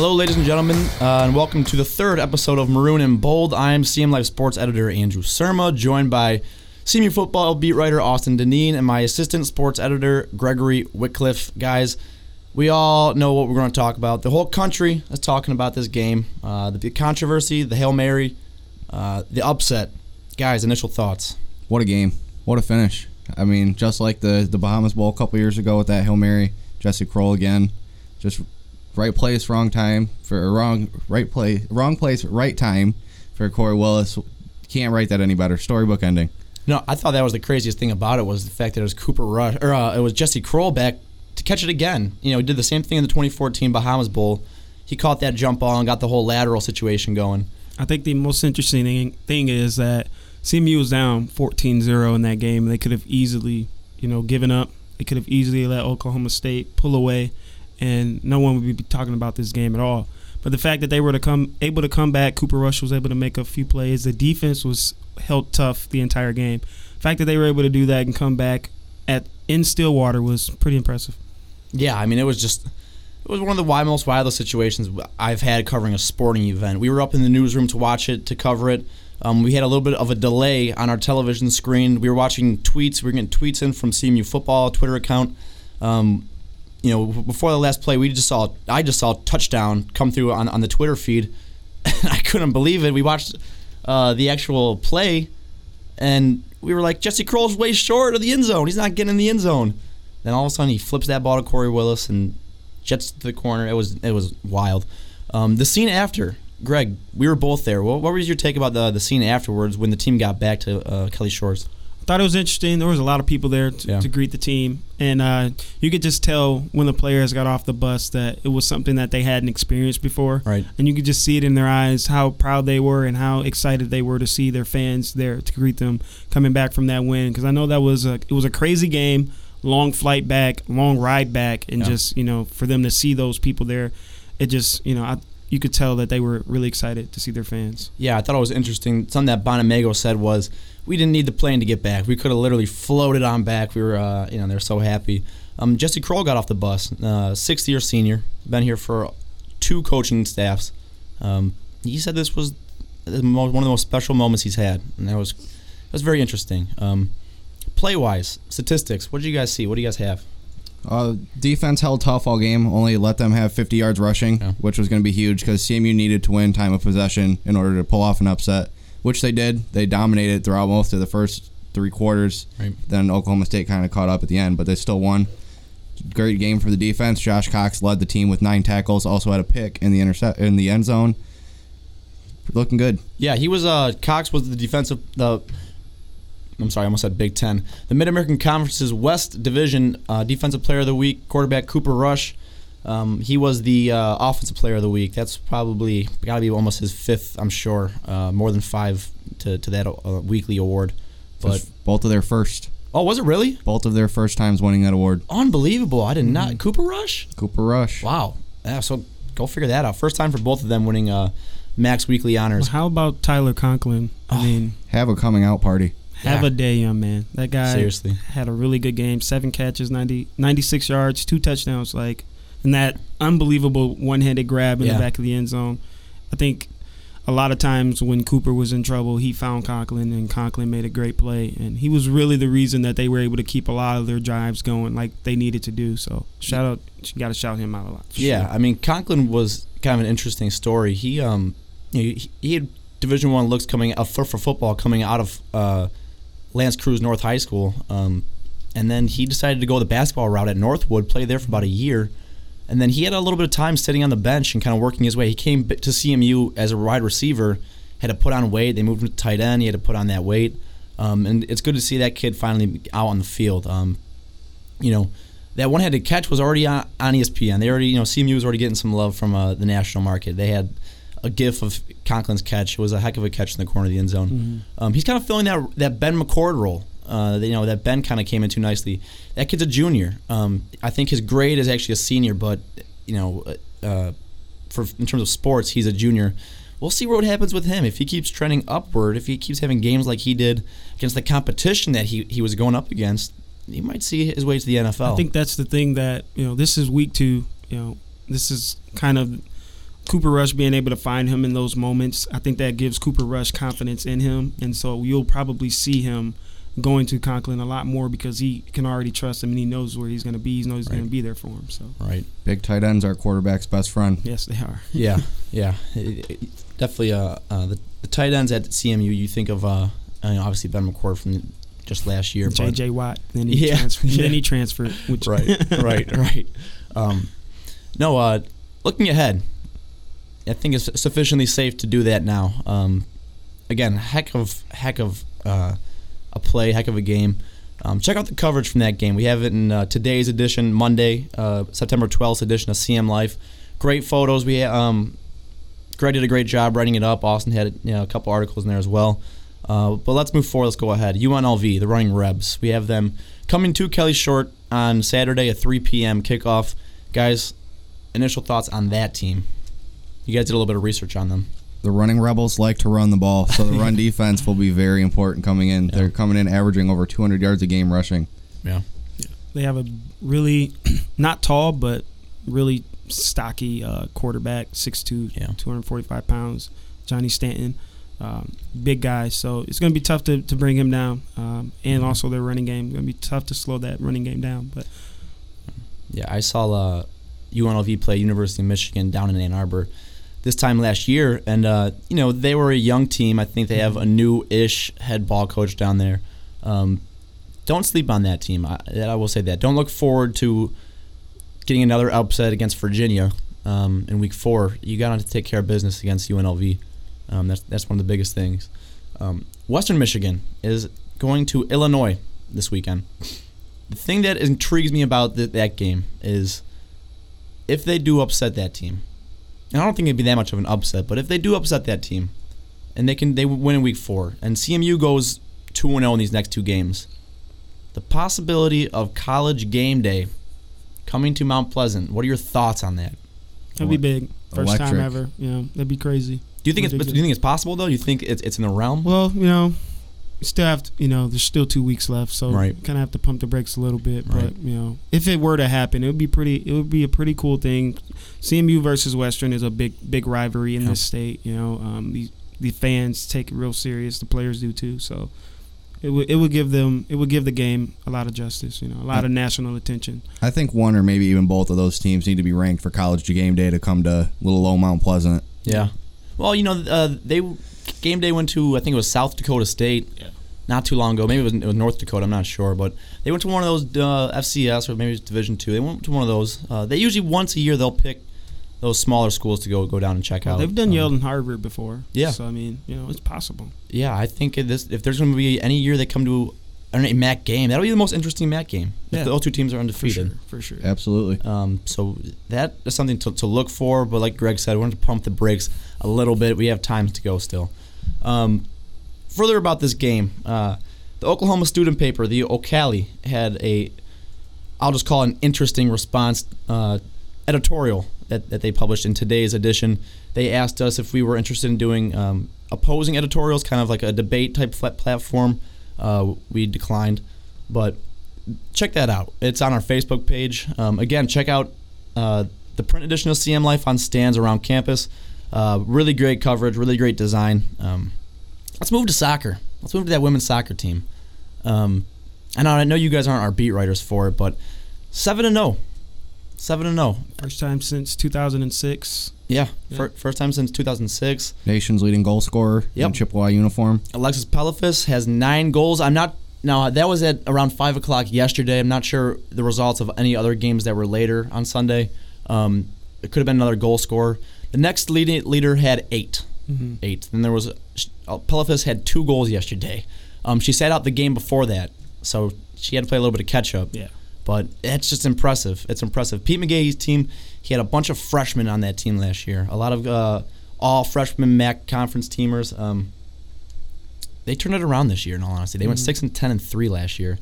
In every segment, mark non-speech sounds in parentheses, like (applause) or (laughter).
Hello, ladies and gentlemen, uh, and welcome to the third episode of Maroon and Bold. I am CM Live Sports editor Andrew Surma, joined by senior football beat writer Austin Deneen and my assistant sports editor Gregory Whitcliffe. Guys, we all know what we're going to talk about. The whole country is talking about this game, uh, the controversy, the hail mary, uh, the upset. Guys, initial thoughts. What a game! What a finish! I mean, just like the the Bahamas Bowl a couple years ago with that hail mary, Jesse Kroll again, just right place, wrong time for a wrong right place, wrong place, right time for Corey Willis. Can't write that any better. Storybook ending. No, I thought that was the craziest thing about it was the fact that it was Cooper Rush or uh, it was Jesse Kroll back to catch it again. You know, he did the same thing in the 2014 Bahamas Bowl. He caught that jump ball and got the whole lateral situation going. I think the most interesting thing is that CMU was down 14-0 in that game. They could have easily, you know, given up. They could have easily let Oklahoma State pull away, and no one would be talking about this game at all. But the fact that they were to come able to come back, Cooper Rush was able to make a few plays. The defense was held tough the entire game. The fact that they were able to do that and come back at in Stillwater was pretty impressive. Yeah, I mean it was just it was one of the most wildest situations I've had covering a sporting event. We were up in the newsroom to watch it, to cover it. Um, we had a little bit of a delay on our television screen. We were watching tweets. We were getting tweets in from CMU football Twitter account. Um, you know, before the last play, we just saw I just saw touchdown come through on, on the Twitter feed. (laughs) I couldn't believe it. We watched uh, the actual play, and we were like, Jesse Kroll's way short of the end zone. He's not getting in the end zone. Then all of a sudden, he flips that ball to Corey Willis and jets to the corner. It was it was wild. Um, the scene after, Greg, we were both there. What, what was your take about the the scene afterwards when the team got back to uh, Kelly Shorts? Thought it was interesting. There was a lot of people there to, yeah. to greet the team, and uh, you could just tell when the players got off the bus that it was something that they hadn't experienced before. Right. And you could just see it in their eyes how proud they were and how excited they were to see their fans there to greet them coming back from that win. Because I know that was a it was a crazy game, long flight back, long ride back, and yeah. just you know for them to see those people there, it just you know I, you could tell that they were really excited to see their fans. Yeah, I thought it was interesting. Something that Bonamego said was, "We didn't need the plane to get back. We could have literally floated on back. We were, uh, you know, they're so happy." Um, Jesse Kroll got off the bus, uh, sixth year senior, been here for two coaching staffs. Um, he said this was one of the most special moments he's had, and that was that was very interesting. Um, play wise, statistics. What did you guys see? What do you guys have? Uh, defense held tough all game. Only let them have 50 yards rushing, yeah. which was going to be huge because CMU needed to win time of possession in order to pull off an upset, which they did. They dominated throughout most of the first three quarters. Right. Then Oklahoma State kind of caught up at the end, but they still won. Great game for the defense. Josh Cox led the team with nine tackles. Also had a pick in the intercept in the end zone. Looking good. Yeah, he was. Uh, Cox was the defensive the I'm sorry, I almost said Big Ten. The Mid American Conference's West Division uh, Defensive Player of the Week, quarterback Cooper Rush. Um, he was the uh, Offensive Player of the Week. That's probably got to be almost his fifth, I'm sure. Uh, more than five to, to that uh, weekly award. But both of their first. Oh, was it really? Both of their first times winning that award. Unbelievable! I did not. Mm-hmm. Cooper Rush. Cooper Rush. Wow. Yeah. So go figure that out. First time for both of them winning uh, MAC's Weekly honors. Well, how about Tyler Conklin? I oh. mean, have a coming out party. Have yeah. a day, young man. That guy seriously had a really good game. Seven catches, 90, 96 yards, two touchdowns. Like, and that unbelievable one-handed grab in yeah. the back of the end zone. I think a lot of times when Cooper was in trouble, he found Conklin, and Conklin made a great play. And he was really the reason that they were able to keep a lot of their drives going like they needed to do. So shout out, you got to shout him out a lot. Yeah, sure. I mean Conklin was kind of an interesting story. He um, he, he had Division One looks coming uh, for for football coming out of uh, L'Anse Creuse North High School. Um, and then he decided to go the basketball route at Northwood, play there for about a year. And then he had a little bit of time sitting on the bench and kind of working his way. He came to CMU as a wide receiver, had to put on weight. They moved him to tight end. He had to put on that weight. Um, and it's good to see that kid finally out on the field. Um, you know, that one-handed catch was already on, on, ESPN. They already, you know, CMU was already getting some love from uh, the national market. They had a gif of Conklin's catch. It was a heck of a catch in the corner of the end zone. Mm-hmm. Um, he's kind of filling that that Ben McCord role. Uh, you know that Ben kind of came into nicely. That kid's a junior. Um, I think his grade is actually a senior, but you know, uh, for in terms of sports, he's a junior. We'll see what happens with him if he keeps trending upward. If he keeps having games like he did against the competition that he, he was going up against, he might see his way to the NFL. I think that's the thing that you know. This is week two. You know, this is kind of Cooper Rush being able to find him in those moments, I think that gives Cooper Rush confidence in him, and so you'll probably see him going to Conklin a lot more because he can already trust him and he knows where he's going to be. He knows he's right. going to be there for him. So right, big tight ends are quarterback's best friend. Yes, they are. (laughs) yeah, yeah, it, it, definitely. Uh, uh, the, the tight ends at CMU, you think of uh, I mean, obviously Ben McCord from just last year, J.J. Watt. Then he yeah, transferred. Yeah. (laughs) Then he transferred. Which right, right, (laughs) right. Um, no, uh, looking ahead, I think it's sufficiently safe to do that now. Um, again, heck of heck of uh, a play, heck of a game. Um, check out the coverage from that game. We have it in uh, today's edition, Monday, uh, September 12th edition of CM Life. Great photos. We um, Greg did a great job writing it up. Austin had you know, a couple articles in there as well. Uh, but let's move forward. Let's go ahead. UNLV, the running Rebs. We have them coming to Kelly Short on Saturday at 3 p.m. kickoff. Guys, initial thoughts on that team? You guys did a little bit of research on them. The running rebels like to run the ball, so the run (laughs) defense will be very important coming in. Yeah. They're coming in averaging over 200 yards a game rushing. Yeah. yeah. They have a really (clears throat) not tall but really stocky uh, quarterback, 6'2", yeah. 245 pounds, Johnny Stanton. Um, big guy, so it's going to be tough to, to bring him down. Um, and mm-hmm. also their running game going to be tough to slow that running game down. But yeah, I saw uh, UNLV play University of Michigan down in Ann Arbor this time last year, and uh, you know they were a young team. I think they have a new-ish head ball coach down there. Um, don't sleep on that team. I, I, will say that. Don't look forward to getting another upset against Virginia um, in Week Four. You got to take care of business against UNLV. Um, that's that's one of the biggest things. Um, Western Michigan is going to Illinois this weekend. The thing that intrigues me about the, that game is if they do upset that team, and I don't think it'd be that much of an upset, but if they do upset that team, and they can they win in week four, and CMU goes two and zero oh in these next two games, the possibility of college game day coming to Mount Pleasant. What are your thoughts on that? That'd be big. First Electric. time ever. Yeah, that'd be crazy. Do you think Ridiculous. it's do you think it's possible though? You think it's it's in the realm? Well, you know, still have to, you know, there's still two weeks left, so right. kind of have to pump the brakes a little bit. Right. But you know, if it were to happen, it would be pretty. It would be a pretty cool thing. CMU versus Western is a big, big rivalry in yep. this state. You know, um, the the fans take it real serious. The players do too. So it would it would give them it would give the game a lot of justice. You know, a lot of national attention. I think one or maybe even both of those teams need to be ranked for college game day to come to Little old Mount Pleasant. Yeah. Well, you know, uh, they game day went to I think it was South Dakota State. Yeah. Not too long ago, maybe it was, it was, North Dakota. I'm not sure, but they went to one of those uh, FCS or maybe it's Division two. They went to one of those. Uh, they usually once a year they'll pick those smaller schools to go go down and check well, out. They've done um, Yale and Harvard before. Yeah. So I mean, you know, it's possible. Yeah, I think this if there's going to be any year they come to a MAC game, that'll be the most interesting MAC game. Yeah. If those two teams are undefeated. For sure. For sure. Absolutely. Um, so that is something to, to look for. But like Greg said, we're going to pump the brakes a little bit. We have time to go still. Um, further about this game, uh, the Oklahoma student paper, the O'Colly, had a, I'll just call it an interesting response uh, editorial that, that they published in today's edition. They asked us if we were interested in doing um, opposing editorials, kind of like a debate type platform. Uh, we declined, but check that out. It's on our Facebook page. Um, again, check out uh, the print edition of CM Life on stands around campus. Uh, really great coverage, really great design. Um, let's move to soccer. Let's move to that women's soccer team. Um, I know I know you guys aren't our beat writers for it, but seven and zero, oh. seven and zero. Oh. First time since 2006. Yeah, yeah. Fir- first time since 2006. Nation's leading goal scorer yep. in Chippewa uniform. Alexis Pelifas has nine goals. I'm not now that was at around five o'clock yesterday. I'm not sure the results of any other games that were later on Sunday. Um, it could have been another goal scorer. The next lead- leader had 8 mm-hmm. Eight. Then there was uh, Pelifas had two goals yesterday. Um, she sat out the game before that, so she had to play a little bit of catch up. Yeah. But it's just impressive. It's impressive. Pete McGahey's team, he had a bunch of freshmen on that team last year. A lot of uh, all freshman MAC conference teamers. Um, they turned it around this year. In all honesty, they mm-hmm. went six and ten and three last year,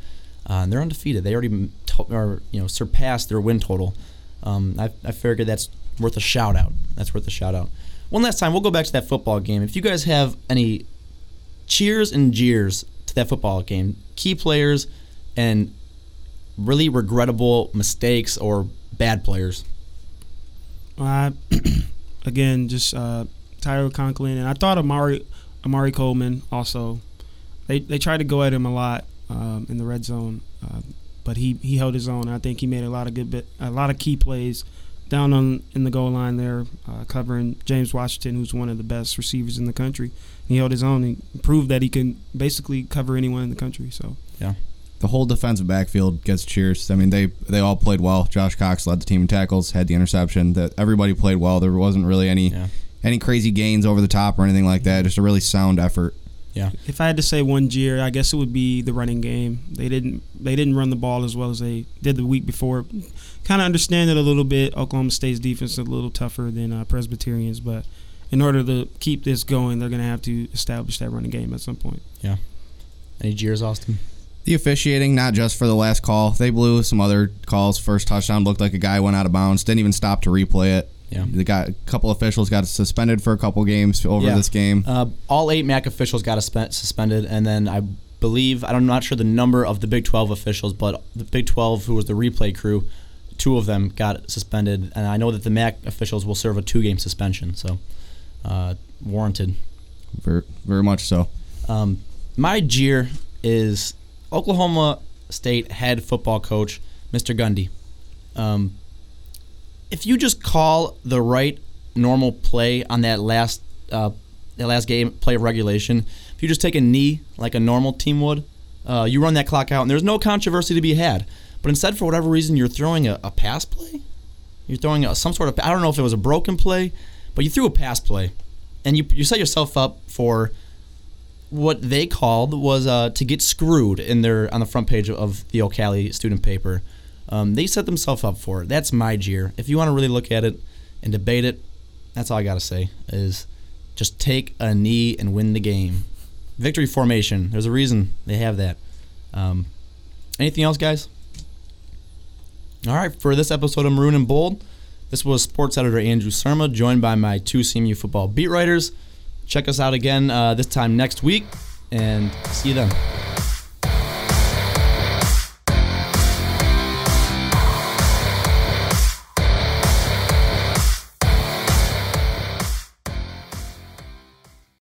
uh, and they're undefeated. They already to- or you know surpassed their win total. Um, I, I figured that's worth a shout out. That's worth a shout out. One last time, we'll go back to that football game. If you guys have any cheers and jeers to that football game, key players and really regrettable mistakes or bad players. Uh, (clears throat) again, just uh, Tyler Conklin, and I thought Amari Amari Coleman also. They they tried to go at him a lot um, in the red zone, uh, but he, he held his own. I think he made a lot of good a lot of key plays down on in the goal line there, uh, covering James Washington, who's one of the best receivers in the country. He held his own and proved that he can basically cover anyone in the country. So yeah. The whole defensive backfield gets cheers. I mean, they they all played well. Josh Cox led the team in tackles, had the interception. That everybody played well. There wasn't really any yeah. any crazy gains over the top or anything like that. Just a really sound effort. Yeah. If I had to say one jeer, I guess it would be the running game. They didn't they didn't run the ball as well as they did the week before. Kind of understand it a little bit. Oklahoma State's defense is a little tougher than uh, Presbyterians, but in order to keep this going, they're going to have to establish that running game at some point. Yeah. Any jeers, Austin? The officiating, not just for the last call. They blew some other calls. First touchdown looked like a guy went out of bounds. Didn't even stop to replay it. Yeah, they got a couple officials got suspended for a couple games over yeah. this game. Uh, all eight MAC officials got suspended, and then I believe I'm not sure the number of the Big 12 officials, but the Big 12, who was the replay crew, two of them got suspended, and I know that the MAC officials will serve a two-game suspension, so uh, warranted. Very, very much so. Um, my jeer is Oklahoma State head football coach Mr. Gundy. Um, if you just call the right normal play on that last uh, that last game play of regulation, if you just take a knee like a normal team would, uh, you run that clock out, and there's no controversy to be had. But instead, for whatever reason, you're throwing a, a pass play. You're throwing a, some sort of I don't know if it was a broken play, but you threw a pass play, and you you set yourself up for what they called was uh, to get screwed in their on the front page of the O'Colly student paper. Um, they set themselves up for it. That's my jeer. If you want to really look at it and debate it, that's all I got to say is just take a knee and win the game. Victory formation. There's a reason they have that. Um, anything else, guys? All right, for this episode of Maroon and Bold, this was sports editor Andrew Surma, joined by my two CMU football beat writers. Check us out again uh, this time next week, and see you then.